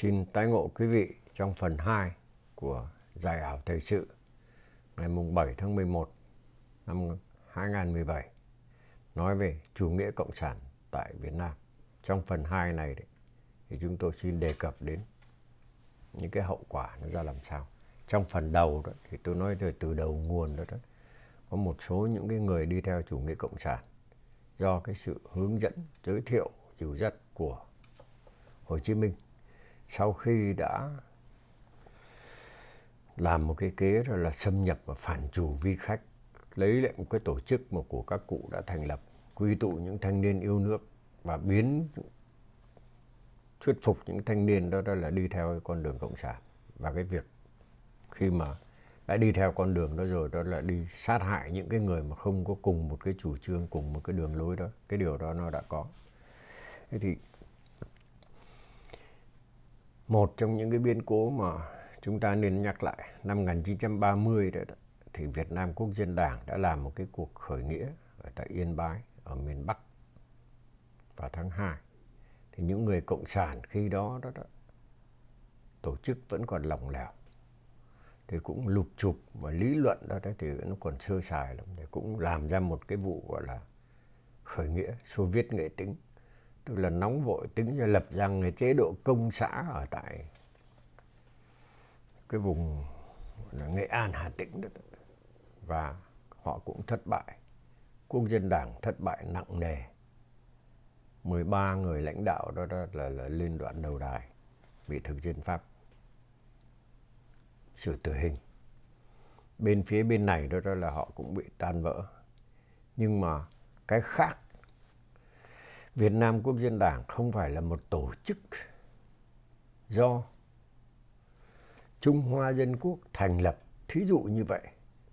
Xin tái ngộ quý vị trong phần 2 của Giải ảo thời sự ngày mùng 7 tháng 11 năm 2017 nói về chủ nghĩa cộng sản tại Việt Nam. Trong phần 2 này đấy, thì chúng tôi xin đề cập đến những cái hậu quả nó ra làm sao. Trong phần đầu đó thì tôi nói từ từ đầu nguồn đó, đó có một số những cái người đi theo chủ nghĩa cộng sản do cái sự hướng dẫn giới thiệu dìu dắt của Hồ Chí Minh sau khi đã làm một cái kế rồi là xâm nhập và phản chủ vi khách lấy lại một cái tổ chức mà của các cụ đã thành lập quy tụ những thanh niên yêu nước và biến thuyết phục những thanh niên đó, đó là đi theo con đường cộng sản. Và cái việc khi mà đã đi theo con đường đó rồi đó là đi sát hại những cái người mà không có cùng một cái chủ trương cùng một cái đường lối đó cái điều đó nó đã có. Thế thì một trong những cái biến cố mà chúng ta nên nhắc lại năm 1930 đó, thì Việt Nam Quốc dân Đảng đã làm một cái cuộc khởi nghĩa ở tại Yên Bái ở miền Bắc vào tháng 2 thì những người cộng sản khi đó đó, đó tổ chức vẫn còn lỏng lẻo. Thì cũng lục chụp và lý luận đó, đấy thì nó còn sơ sài lắm. Thì cũng làm ra một cái vụ gọi là khởi nghĩa Xô Viết nghệ tính tức là nóng vội tính ra lập ra cái chế độ công xã ở tại cái vùng là Nghệ An Hà Tĩnh đó. Và họ cũng thất bại. Quốc dân đảng thất bại nặng nề. 13 người lãnh đạo đó, đó là, là liên đoạn đầu đài bị thực dân Pháp. Xử tử hình. Bên phía bên này đó, đó là họ cũng bị tan vỡ. Nhưng mà cái khác Việt Nam Quốc dân Đảng không phải là một tổ chức do Trung Hoa Dân Quốc thành lập. Thí dụ như vậy,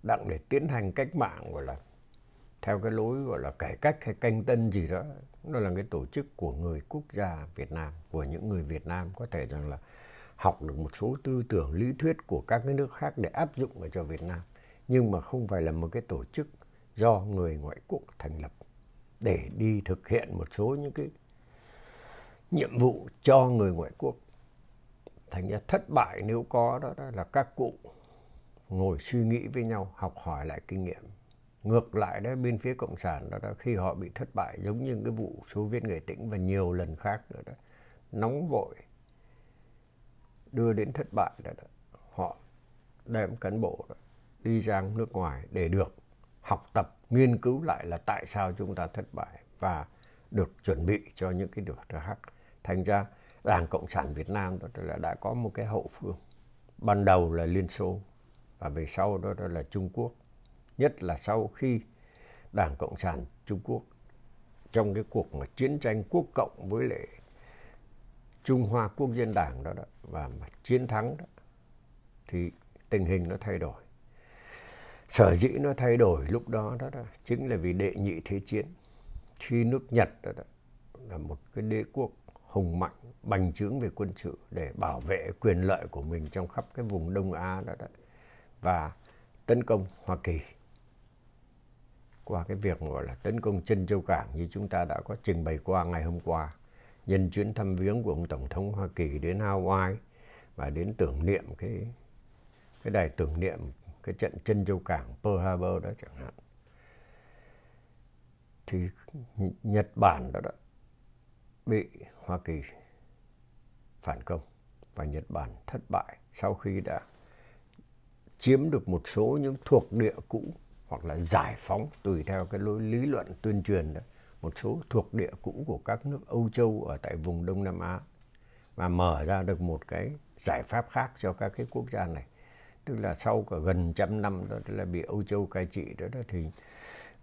đặng để tiến hành cách mạng, gọi là theo cái lối, gọi là cải cách hay canh tân gì đó, nó là cái tổ chức của người quốc gia Việt Nam, của những người Việt Nam có thể rằng là học được một số tư tưởng, lý thuyết của các cái nước khác để áp dụng vào cho Việt Nam. Nhưng mà không phải là một cái tổ chức do người ngoại quốc thành lập để đi thực hiện một số những cái nhiệm vụ cho người ngoại quốc thành ra thất bại nếu có đó, đó là các cụ ngồi suy nghĩ với nhau học hỏi lại kinh nghiệm ngược lại đó bên phía cộng sản đó, đó khi họ bị thất bại giống như cái vụ số viên người tĩnh và nhiều lần khác nữa đó nóng vội đưa đến thất bại đó, đó. họ đem cán bộ đó, đi ra nước ngoài để được học tập nghiên cứu lại là tại sao chúng ta thất bại và được chuẩn bị cho những cái được khác. Thành ra đảng cộng sản việt nam đó là đã có một cái hậu phương. Ban đầu là liên xô và về sau đó, đó là trung quốc. Nhất là sau khi đảng cộng sản trung quốc trong cái cuộc mà chiến tranh quốc cộng với lại Trung Hoa Quốc dân Đảng đó, đó và mà chiến thắng đó, thì tình hình nó thay đổi. Sở dĩ nó thay đổi lúc đó đó, đó chính là vì đệ nhị thế chiến. Khi nước Nhật đó, đó là một cái đế quốc hùng mạnh, bành trướng về quân sự để bảo vệ quyền lợi của mình trong khắp cái vùng Đông Á đó, đó và tấn công Hoa Kỳ qua cái việc gọi là tấn công chân châu cảng như chúng ta đã có trình bày qua ngày hôm qua nhân chuyến thăm viếng của ông tổng thống Hoa Kỳ đến Hawaii và đến tưởng niệm cái cái đài tưởng niệm cái trận chân châu cảng Pearl Harbor đó chẳng hạn. Thì Nhật Bản đó, đó bị Hoa Kỳ phản công và Nhật Bản thất bại sau khi đã chiếm được một số những thuộc địa cũ hoặc là giải phóng tùy theo cái lối lý luận tuyên truyền đó một số thuộc địa cũ của các nước Âu Châu ở tại vùng Đông Nam Á và mở ra được một cái giải pháp khác cho các cái quốc gia này tức là sau cả gần trăm năm đó là bị Âu Châu cai trị đó, đó thì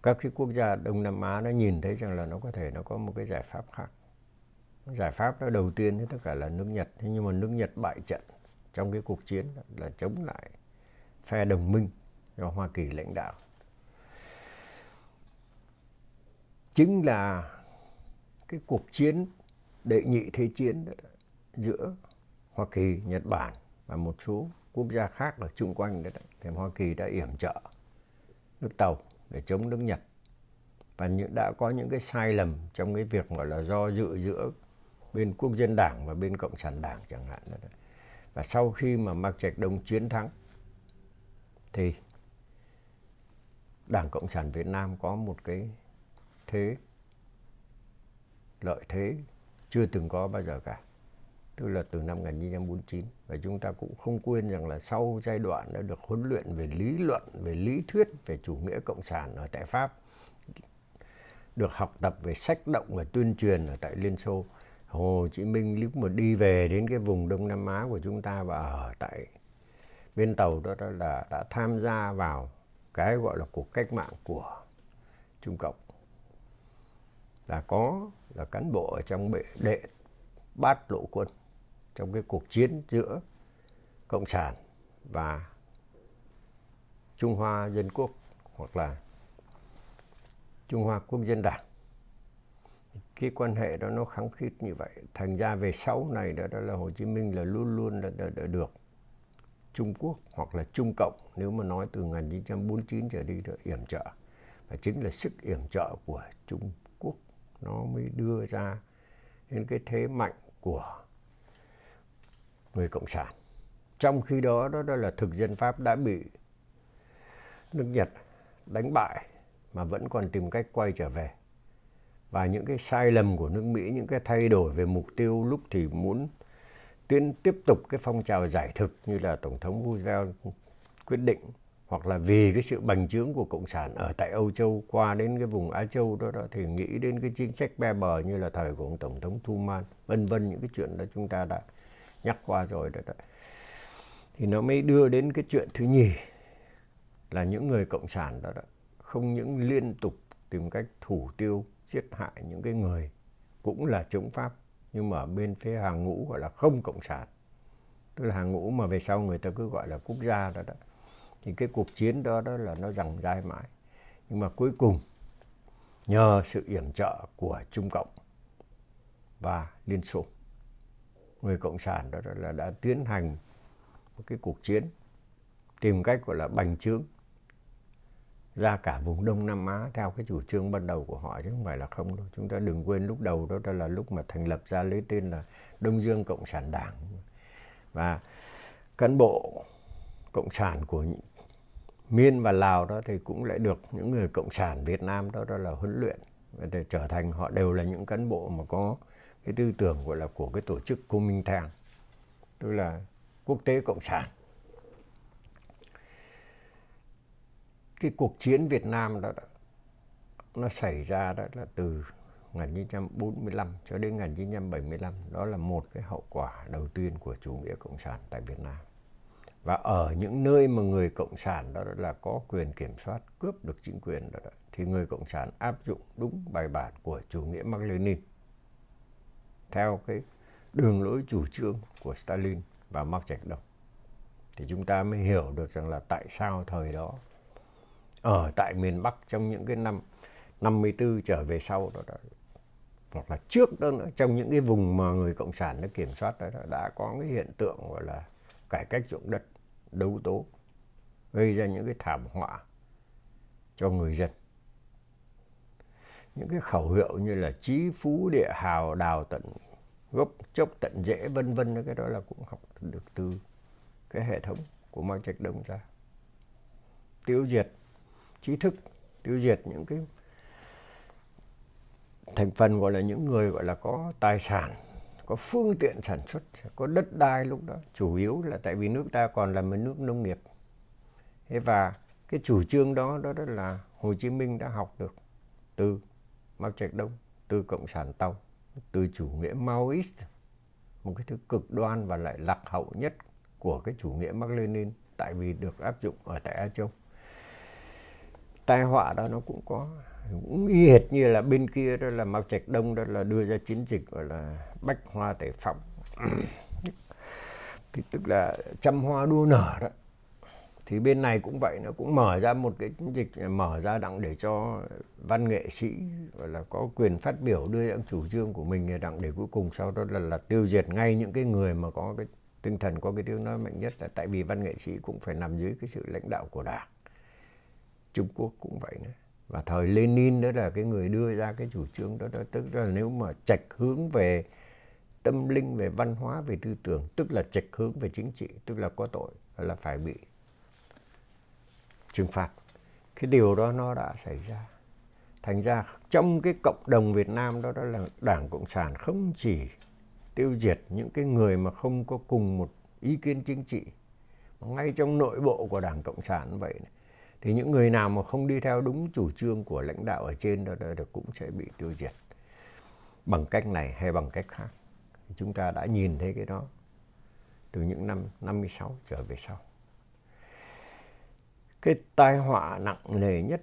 các cái quốc gia Đông Nam Á nó nhìn thấy rằng là nó có thể nó có một cái giải pháp khác. Giải pháp đó đầu tiên thì tất cả là nước Nhật. Thế nhưng mà nước Nhật bại trận trong cái cuộc chiến là chống lại phe đồng minh do Hoa Kỳ lãnh đạo. Chính là cái cuộc chiến đệ nhị thế chiến giữa Hoa Kỳ, Nhật Bản và một số quốc gia khác ở chung quanh đấy, thì Hoa Kỳ đã yểm trợ nước tàu để chống nước Nhật. Và những đã có những cái sai lầm trong cái việc gọi là do dự giữa bên quốc dân đảng và bên cộng sản đảng chẳng hạn. Đấy. và sau khi mà mạc trạch đông chiến thắng thì đảng cộng sản việt nam có một cái thế lợi thế chưa từng có bao giờ cả tức là từ năm 1949 và chúng ta cũng không quên rằng là sau giai đoạn đã được huấn luyện về lý luận, về lý thuyết về chủ nghĩa cộng sản ở tại Pháp, được học tập về sách động và tuyên truyền ở tại Liên Xô. Hồ Chí Minh lúc mà đi về đến cái vùng Đông Nam Á của chúng ta và ở tại bên tàu đó, đó là đã tham gia vào cái gọi là cuộc cách mạng của Trung Cộng là có là cán bộ ở trong bệ đệ bát lộ quân trong cái cuộc chiến giữa cộng sản và Trung Hoa Dân Quốc hoặc là Trung Hoa Quốc dân Đảng. Cái quan hệ đó nó kháng khít như vậy. Thành ra về sau này đó, đó là Hồ Chí Minh là luôn luôn là, là, là được Trung Quốc hoặc là Trung Cộng nếu mà nói từ 1949 trở đi được yểm trợ. Và chính là sức yểm trợ của Trung Quốc nó mới đưa ra đến cái thế mạnh của người cộng sản. Trong khi đó đó, đó là thực dân pháp đã bị nước nhật đánh bại mà vẫn còn tìm cách quay trở về. Và những cái sai lầm của nước mỹ những cái thay đổi về mục tiêu lúc thì muốn tiến tiếp tục cái phong trào giải thực như là tổng thống Roosevelt quyết định hoặc là vì cái sự bành trướng của cộng sản ở tại Âu Châu qua đến cái vùng Á Châu đó, đó thì nghĩ đến cái chính sách be bờ như là thời của ông tổng thống Truman vân vân những cái chuyện đó chúng ta đã nhắc qua rồi đó, đấy. thì nó mới đưa đến cái chuyện thứ nhì là những người cộng sản đó, đó không những liên tục tìm cách thủ tiêu giết hại những cái người cũng là chống pháp nhưng mà ở bên phía hàng ngũ gọi là không cộng sản. Tức là hàng ngũ mà về sau người ta cứ gọi là quốc gia đó đó. Thì cái cuộc chiến đó đó là nó rằng dai mãi. Nhưng mà cuối cùng nhờ sự yểm trợ của Trung Cộng và Liên Xô người cộng sản đó là đã tiến hành một cái cuộc chiến tìm cách gọi là bành trướng ra cả vùng Đông Nam Á theo cái chủ trương ban đầu của họ chứ không phải là không đâu. Chúng ta đừng quên lúc đầu đó, đó là lúc mà thành lập ra lấy tên là Đông Dương Cộng sản Đảng. Và cán bộ cộng sản của Miên và Lào đó thì cũng lại được những người cộng sản Việt Nam đó, đó là huấn luyện để trở thành họ đều là những cán bộ mà có cái tư tưởng gọi là của cái tổ chức Kuomintang tức là quốc tế cộng sản. Cái cuộc chiến Việt Nam đó, đó nó xảy ra đó là từ 1945 cho đến 1975 đó là một cái hậu quả đầu tiên của chủ nghĩa cộng sản tại Việt Nam. Và ở những nơi mà người cộng sản đó là có quyền kiểm soát cướp được chính quyền đó, đó thì người cộng sản áp dụng đúng bài bản của chủ nghĩa Mác Lênin theo cái đường lối chủ trương của Stalin và Mao Trạch Đông thì chúng ta mới hiểu được rằng là tại sao thời đó ở tại miền Bắc trong những cái năm 54 trở về sau đó, đó hoặc là trước đó nữa trong những cái vùng mà người cộng sản nó kiểm soát đó, đó đã có cái hiện tượng gọi là cải cách ruộng đất đấu tố gây ra những cái thảm họa cho người dân những cái khẩu hiệu như là chí phú địa hào đào tận gốc chốc tận rễ vân vân cái đó là cũng học được từ cái hệ thống của Mao Trạch Đông ra. Tiêu diệt trí thức tiêu diệt những cái thành phần gọi là những người gọi là có tài sản có phương tiện sản xuất có đất đai lúc đó. Chủ yếu là tại vì nước ta còn là một nước nông nghiệp. Thế và cái chủ trương đó đó, đó là Hồ Chí Minh đã học được từ Mao Trạch Đông từ cộng sản Tàu từ chủ nghĩa Maoist, một cái thứ cực đoan và lại lạc hậu nhất của cái chủ nghĩa Mác Lênin tại vì được áp dụng ở tại Á Châu. Tai họa đó nó cũng có, cũng y hệt như là bên kia, đó là Mao Trạch Đông đó là đưa ra chiến dịch, gọi là bách hoa tể phóng thì tức là trăm hoa đua nở đó thì bên này cũng vậy nó cũng mở ra một cái chiến dịch mở ra đặng để cho văn nghệ sĩ gọi là có quyền phát biểu đưa ra chủ trương của mình đặng để cuối cùng sau đó là, là tiêu diệt ngay những cái người mà có cái tinh thần có cái tiếng nói mạnh nhất là tại vì văn nghệ sĩ cũng phải nằm dưới cái sự lãnh đạo của đảng. Trung Quốc cũng vậy nữa. Và thời Lenin đó là cái người đưa ra cái chủ trương đó, đó tức là nếu mà trạch hướng về tâm linh về văn hóa về tư tưởng tức là trạch hướng về chính trị tức là có tội là phải bị trừng phạt. Cái điều đó nó đã xảy ra. Thành ra trong cái cộng đồng Việt Nam đó đó là Đảng Cộng sản không chỉ tiêu diệt những cái người mà không có cùng một ý kiến chính trị mà ngay trong nội bộ của Đảng Cộng sản vậy này, thì những người nào mà không đi theo đúng chủ trương của lãnh đạo ở trên đó, đó, cũng sẽ bị tiêu diệt. Bằng cách này hay bằng cách khác chúng ta đã nhìn thấy cái đó từ những năm 56 trở về sau cái tai họa nặng nề nhất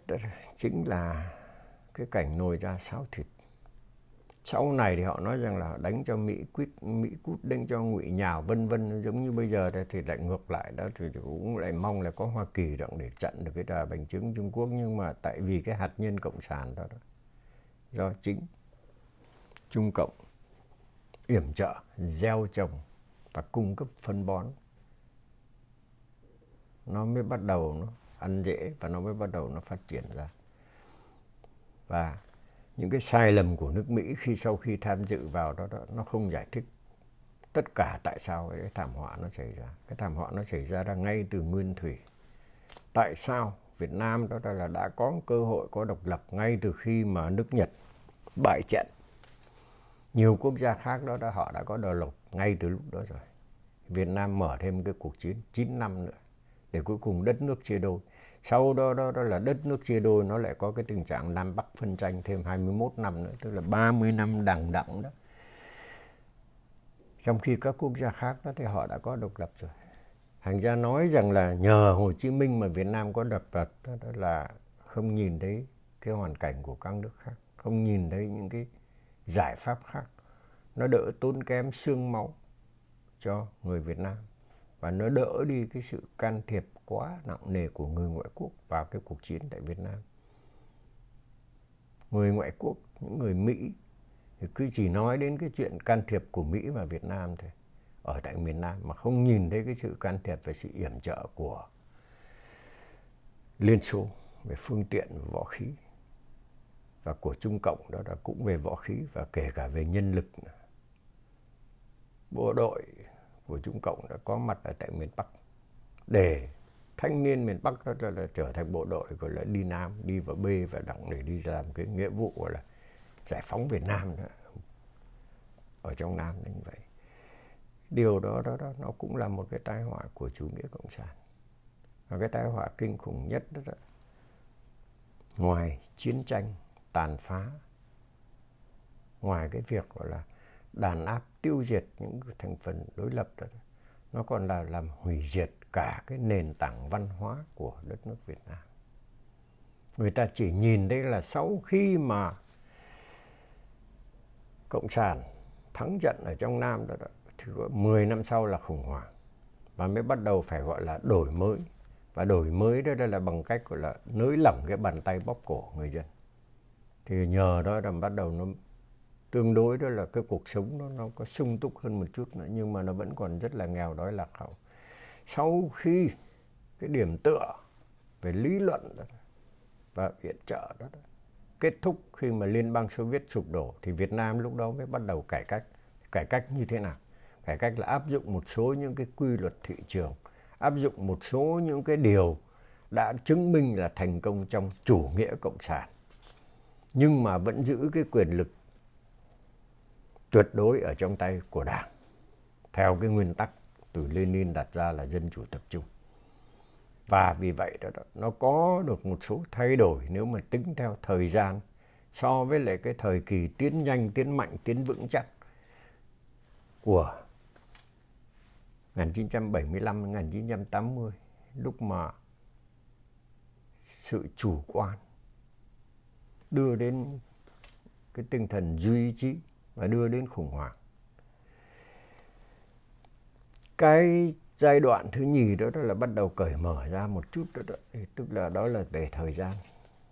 chính là cái cảnh nồi ra sáo thịt. Sau này thì họ nói rằng là đánh cho mỹ quýt mỹ cút đánh cho ngụy nhào vân vân. Giống như bây giờ đây thì lại ngược lại đó thì cũng lại mong là có hoa kỳ động để chặn được cái đà bành trướng trung quốc. Nhưng mà tại vì cái hạt nhân cộng sản đó, đó do chính trung cộng yểm trợ gieo trồng và cung cấp phân bón nó mới bắt đầu nó ăn dễ và nó mới bắt đầu nó phát triển ra. Và những cái sai lầm của nước Mỹ khi sau khi tham dự vào đó, đó nó không giải thích tất cả tại sao cái thảm họa nó xảy ra. Cái thảm họa nó xảy ra ra ngay từ nguyên thủy. Tại sao Việt Nam đó là đã có cơ hội có độc lập ngay từ khi mà nước Nhật bại trận? Nhiều quốc gia khác đó đã họ đã có độc lập ngay từ lúc đó rồi. Việt Nam mở thêm cái cuộc chiến 9 năm nữa để cuối cùng đất nước chia đôi. Sau đó, đó đó là đất nước chia đôi nó lại có cái tình trạng Nam Bắc phân tranh thêm 21 năm nữa tức là 30 năm đằng đẵng đó. Trong khi các quốc gia khác đó thì họ đã có độc lập rồi. Thành ra nói rằng là nhờ Hồ Chí Minh mà Việt Nam có độc lập đó, đó là không nhìn thấy cái hoàn cảnh của các nước khác không nhìn thấy những cái giải pháp khác. Nó đỡ tốn kém xương máu cho người Việt Nam và nó đỡ đi cái sự can thiệp quá nặng nề của người ngoại quốc vào cái cuộc chiến tại Việt Nam. Người ngoại quốc, những người Mỹ thì cứ chỉ nói đến cái chuyện can thiệp của Mỹ và Việt Nam thôi ở tại miền Nam mà không nhìn thấy cái sự can thiệp và sự yểm trợ của Liên Xô về phương tiện và võ khí và của Trung Cộng đó là cũng về võ khí và kể cả về nhân lực. Bộ đội của Trung Cộng đã có mặt ở tại miền Bắc để thanh niên miền Bắc đó là, là trở thành bộ đội gọi là đi Nam, đi vào B và đặng để đi làm cái nghĩa vụ gọi là giải phóng Việt Nam đó. ở trong Nam như vậy. Điều đó, đó đó nó cũng là một cái tai họa của chủ nghĩa cộng sản. Và cái tai họa kinh khủng nhất đó, đó ngoài chiến tranh tàn phá ngoài cái việc gọi là đàn áp tiêu diệt những thành phần đối lập đó. Nó còn là làm hủy diệt cả cái nền tảng văn hóa của đất nước Việt Nam. Người ta chỉ nhìn thấy là sau khi mà Cộng sản thắng trận ở trong Nam đó, đó thì 10 năm sau là khủng hoảng và mới bắt đầu phải gọi là đổi mới. Và đổi mới đó, đó là bằng cách gọi là nới lỏng cái bàn tay bóp cổ người dân. Thì nhờ đó là bắt đầu nó tương đối đó là cái cuộc sống nó nó có sung túc hơn một chút nữa nhưng mà nó vẫn còn rất là nghèo đói lạc hậu. Sau khi cái điểm tựa về lý luận đó, và viện trợ đó, đó kết thúc khi mà liên bang xô viết sụp đổ thì việt nam lúc đó mới bắt đầu cải cách. Cải cách như thế nào? Cải cách là áp dụng một số những cái quy luật thị trường áp dụng một số những cái điều đã chứng minh là thành công trong chủ nghĩa cộng sản. Nhưng mà vẫn giữ cái quyền lực tuyệt đối ở trong tay của đảng theo cái nguyên tắc từ Lenin đặt ra là dân chủ tập trung. Và vì vậy đó, đó nó có được một số thay đổi nếu mà tính theo thời gian so với lại cái thời kỳ tiến nhanh tiến mạnh tiến vững chắc của 1975 1980 lúc mà sự chủ quan đưa đến cái tinh thần duy trí và đưa đến khủng hoảng. Cái giai đoạn thứ nhì đó, đó là bắt đầu cởi mở ra một chút đó, đó tức là đó là về thời gian.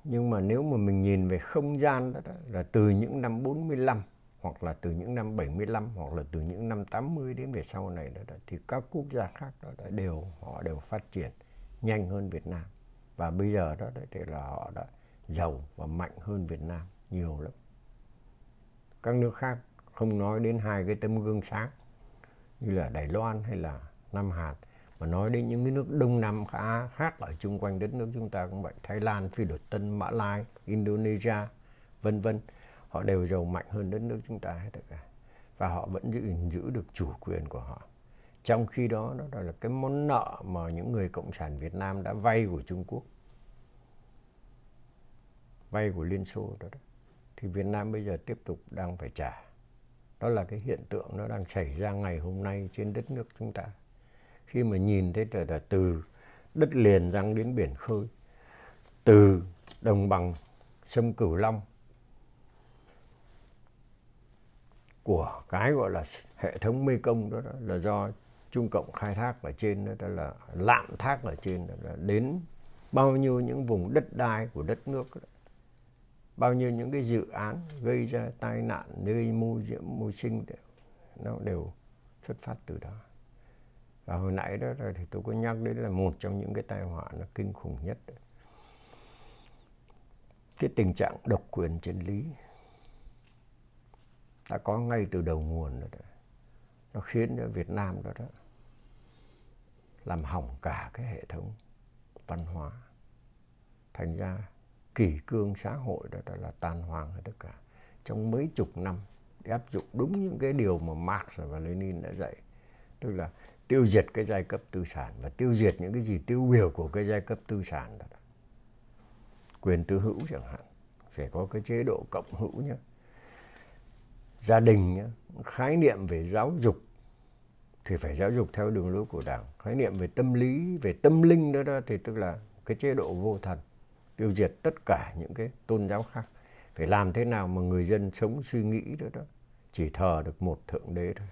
Nhưng mà nếu mà mình nhìn về không gian đó, đó là từ những năm 45 hoặc là từ những năm 75 hoặc là từ những năm 80 đến về sau này đó, đó thì các quốc gia khác đó, đó đều họ đều phát triển nhanh hơn Việt Nam và bây giờ đó, đó thì là họ đã giàu và mạnh hơn Việt Nam nhiều lắm các nước khác không nói đến hai cái tấm gương sáng như là Đài Loan hay là Nam Hàn mà nói đến những cái nước Đông Nam Á khác ở chung quanh đất nước chúng ta cũng vậy. Thái Lan, Phi Luật Tân, Mã Lai, Indonesia vân vân. Họ đều giàu mạnh hơn đất nước chúng ta hết tất cả. Và họ vẫn giữ giữ được chủ quyền của họ. Trong khi đó đó là cái món nợ mà những người cộng sản Việt Nam đã vay của Trung Quốc. Vay của Liên Xô đó, đó thì Việt Nam bây giờ tiếp tục đang phải trả. Đó là cái hiện tượng nó đang xảy ra ngày hôm nay trên đất nước chúng ta. Khi mà nhìn thấy là từ đất liền răng đến biển khơi từ đồng bằng sông Cửu Long của cái gọi là hệ thống mê công đó, đó là do Trung Cộng khai thác ở trên đó, đó là lạm thác ở trên đó là đến bao nhiêu những vùng đất đai của đất nước đó, bao nhiêu những cái dự án gây ra tai nạn gây môi nhiễm môi sinh đều, nó đều xuất phát từ đó. Và hồi nãy đó thì tôi có nhắc đến là một trong những cái tai họa nó kinh khủng nhất. Cái tình trạng độc quyền chân lý đã có ngay từ đầu nguồn rồi đó. nó khiến cho Việt Nam đó đó làm hỏng cả cái hệ thống văn hóa. Thành ra kỷ cương xã hội đó, đó là tan hoang hết tất cả. Trong mấy chục năm để áp dụng đúng những cái điều mà Marx và Lenin đã dạy tức là tiêu diệt cái giai cấp tư sản và tiêu diệt những cái gì tiêu biểu của cái giai cấp tư sản đó. quyền tư hữu chẳng hạn phải có cái chế độ cộng hữu nhé gia đình nhé khái niệm về giáo dục thì phải giáo dục theo đường lối của đảng. Khái niệm về tâm lý về tâm linh đó, đó thì tức là cái chế độ vô thần tiêu diệt tất cả những cái tôn giáo khác. Phải làm thế nào mà người dân sống suy nghĩ đó đó, chỉ thờ được một thượng đế thôi.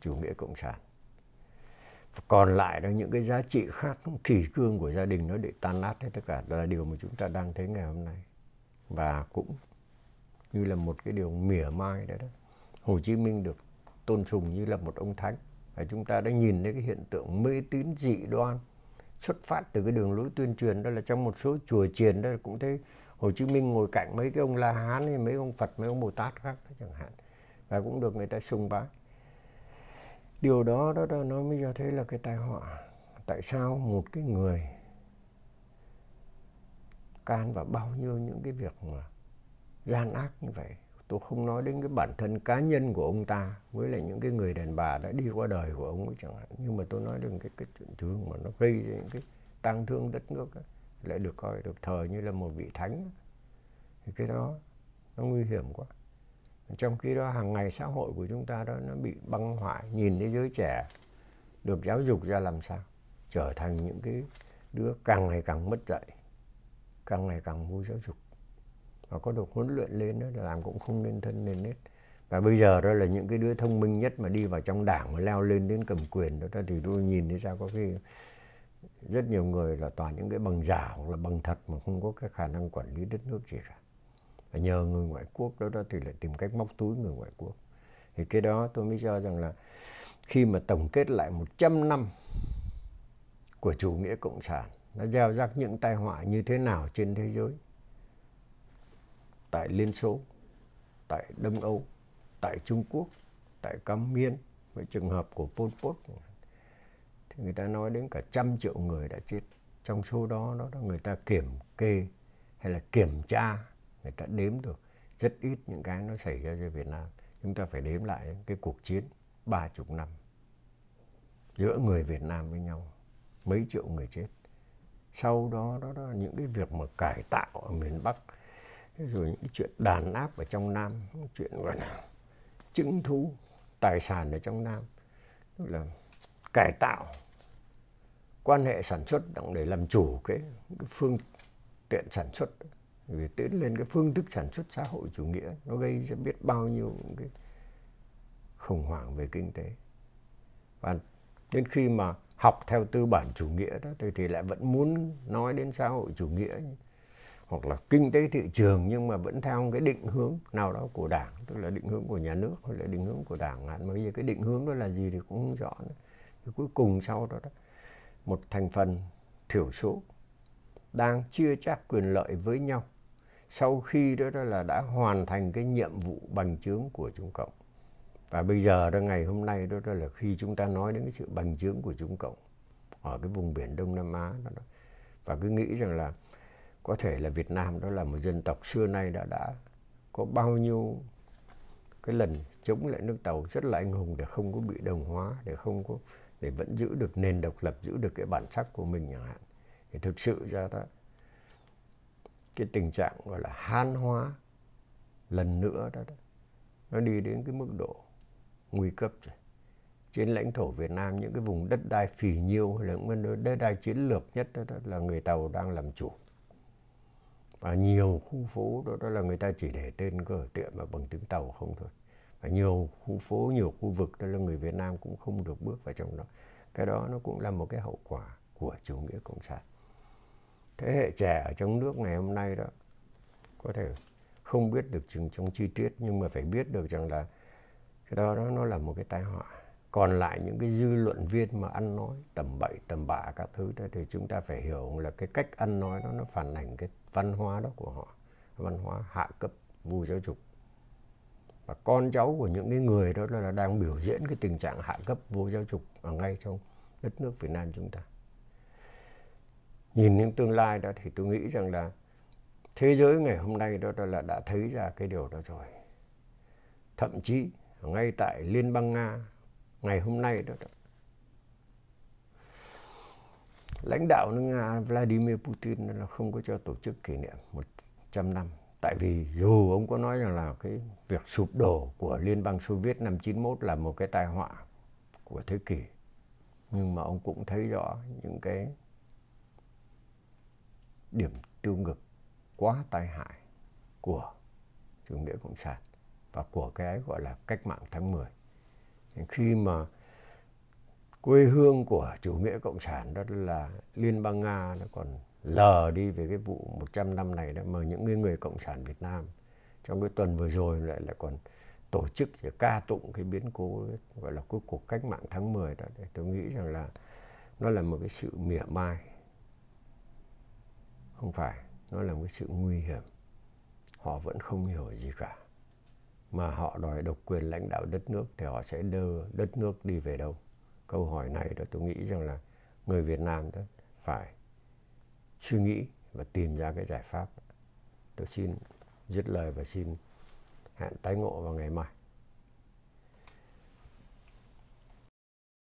Chủ nghĩa cộng sản. Còn lại đó, những cái giá trị khác, kỷ cương của gia đình nó để tan nát hết tất cả. Đó là điều mà chúng ta đang thấy ngày hôm nay. Và cũng như là một cái điều mỉa mai đấy đó. Hồ Chí Minh được tôn sùng như là một ông thánh. Và chúng ta đã nhìn thấy cái hiện tượng mê tín dị đoan xuất phát từ cái đường lối tuyên truyền đó là trong một số chùa chiền đó cũng thấy Hồ Chí Minh ngồi cạnh mấy cái ông La Hán hay mấy ông Phật mấy ông Bồ Tát khác đó chẳng hạn. Và cũng được người ta sùng bái. Điều đó đó, đó nó mới cho thấy là cái tai họa. Tại sao một cái người can vào bao nhiêu những cái việc mà gian ác như vậy tôi không nói đến cái bản thân cá nhân của ông ta với lại những cái người đàn bà đã đi qua đời của ông ấy chẳng hạn. Nhưng mà tôi nói đến cái cái chuyện thương mà nó gây ra những cái tang thương đất nước ấy, lại được coi được thờ như là một vị thánh thì cái đó nó nguy hiểm quá. Trong khi đó hàng ngày xã hội của chúng ta đó nó bị băng hoại nhìn thấy giới trẻ được giáo dục ra làm sao? Trở thành những cái đứa càng ngày càng mất dạy càng ngày càng vô giáo dục và có được huấn luyện lên đó làm cũng không nên thân nên nết. Và bây giờ đó là những cái đứa thông minh nhất mà đi vào trong đảng mà leo lên đến cầm quyền đó thì tôi nhìn thấy sao có khi rất nhiều người là toàn những cái bằng giả hoặc là bằng thật mà không có cái khả năng quản lý đất nước gì cả. Và nhờ người ngoại quốc đó, đó thì lại tìm cách móc túi người ngoại quốc. Thì cái đó tôi mới cho rằng là khi mà tổng kết lại 100 năm của chủ nghĩa cộng sản nó gieo rắc những tai họa như thế nào trên thế giới tại Liên Xô, tại Đông Âu, tại Trung Quốc, tại Cam Miên với trường hợp của Pol Pot. Thì người ta nói đến cả trăm triệu người đã chết. Trong số đó đó là người ta kiểm kê hay là kiểm tra người ta đếm được rất ít những cái nó xảy ra cho Việt Nam. Chúng ta phải đếm lại cái cuộc chiến ba chục năm giữa người Việt Nam với nhau mấy triệu người chết. Sau đó đó, đó những cái việc mà cải tạo ở miền Bắc rồi những cái chuyện đàn áp ở trong Nam chuyện gọi là chứng thu tài sản ở trong Nam. Tức là cải tạo quan hệ sản xuất để làm chủ cái, cái phương tiện sản xuất để tiến lên cái phương thức sản xuất xã hội chủ nghĩa nó gây ra biết bao nhiêu cái khủng hoảng về kinh tế. Và đến khi mà học theo tư bản chủ nghĩa đó thì, thì lại vẫn muốn nói đến xã hội chủ nghĩa hoặc là kinh tế thị trường nhưng mà vẫn theo cái định hướng nào đó của đảng tức là định hướng của nhà nước hoặc là định hướng của đảng mà bây giờ cái định hướng đó là gì thì cũng không rõ nữa. thì cuối cùng sau đó, đó một thành phần thiểu số đang chia chác quyền lợi với nhau sau khi đó, đó là đã hoàn thành cái nhiệm vụ bành trướng của Trung Cộng. Và bây giờ đó ngày hôm nay đó, đó là khi chúng ta nói đến cái sự bành trướng của Trung Cộng ở cái vùng biển Đông Nam Á đó, đó. Và cứ nghĩ rằng là có thể là Việt Nam đó là một dân tộc xưa nay đã đã có bao nhiêu cái lần chống lại nước tàu rất là anh hùng để không có bị đồng hóa để không có để vẫn giữ được nền độc lập giữ được cái bản sắc của mình chẳng hạn. Thì thực sự ra đó cái tình trạng gọi là han hóa lần nữa đó, đó nó đi đến cái mức độ nguy cấp rồi. Trên lãnh thổ Việt Nam những cái vùng đất đai phì nhiêu hay là những đất đai chiến lược nhất đó, đó là người Tàu đang làm chủ và nhiều khu phố đó, đó là người ta chỉ để tên cửa tiệm mà bằng tiếng Tàu không thôi. Và nhiều khu phố nhiều khu vực đó là người Việt Nam cũng không được bước vào trong đó. Cái đó nó cũng là một cái hậu quả của chủ nghĩa cộng sản. Thế hệ trẻ ở trong nước ngày hôm nay đó có thể không biết được chừng trong chi tiết nhưng mà phải biết được rằng là cái đó đó nó là một cái tai họa. Còn lại những cái dư luận viên mà ăn nói tầm bậy tầm bạ các thứ đó thì chúng ta phải hiểu là cái cách ăn nói đó nó phản ảnh cái văn hóa đó của họ văn hóa hạ cấp vô giáo dục. Và con cháu của những cái người đó là đang biểu diễn cái tình trạng hạ cấp vô giáo dục ở ngay trong đất nước Việt Nam chúng ta. Nhìn những tương lai đó thì tôi nghĩ rằng là thế giới ngày hôm nay đó là đã thấy ra cái điều đó rồi. Thậm chí ngay tại liên bang nga ngày hôm nay đó, đó lãnh đạo nước nga vladimir putin là không có cho tổ chức kỷ niệm 100 năm tại vì dù ông có nói rằng là cái việc sụp đổ của liên bang xô viết năm 91 là một cái tai họa của thế kỷ, nhưng mà ông cũng thấy rõ những cái điểm tiêu cực quá tai hại của chủ nghĩa cộng sản và của cái gọi là cách mạng tháng 10. Khi mà quê hương của chủ nghĩa cộng sản đó là Liên bang Nga nó còn lờ đi về cái vụ 100 năm này đó mà những người, người cộng sản Việt Nam trong cái tuần vừa rồi lại lại còn tổ chức để ca tụng cái biến cố gọi là cái cuộc cách mạng tháng 10 đó. Để tôi nghĩ rằng là nó là một cái sự mỉa mai. Không phải nó là một cái sự nguy hiểm. Họ vẫn không hiểu gì cả. Mà họ đòi độc quyền lãnh đạo đất nước thì họ sẽ đưa đất nước đi về đâu? Câu hỏi này đó tôi nghĩ rằng là người Việt Nam đó phải suy nghĩ và tìm ra cái giải pháp. Tôi xin dứt lời và xin hẹn tái ngộ vào ngày mai.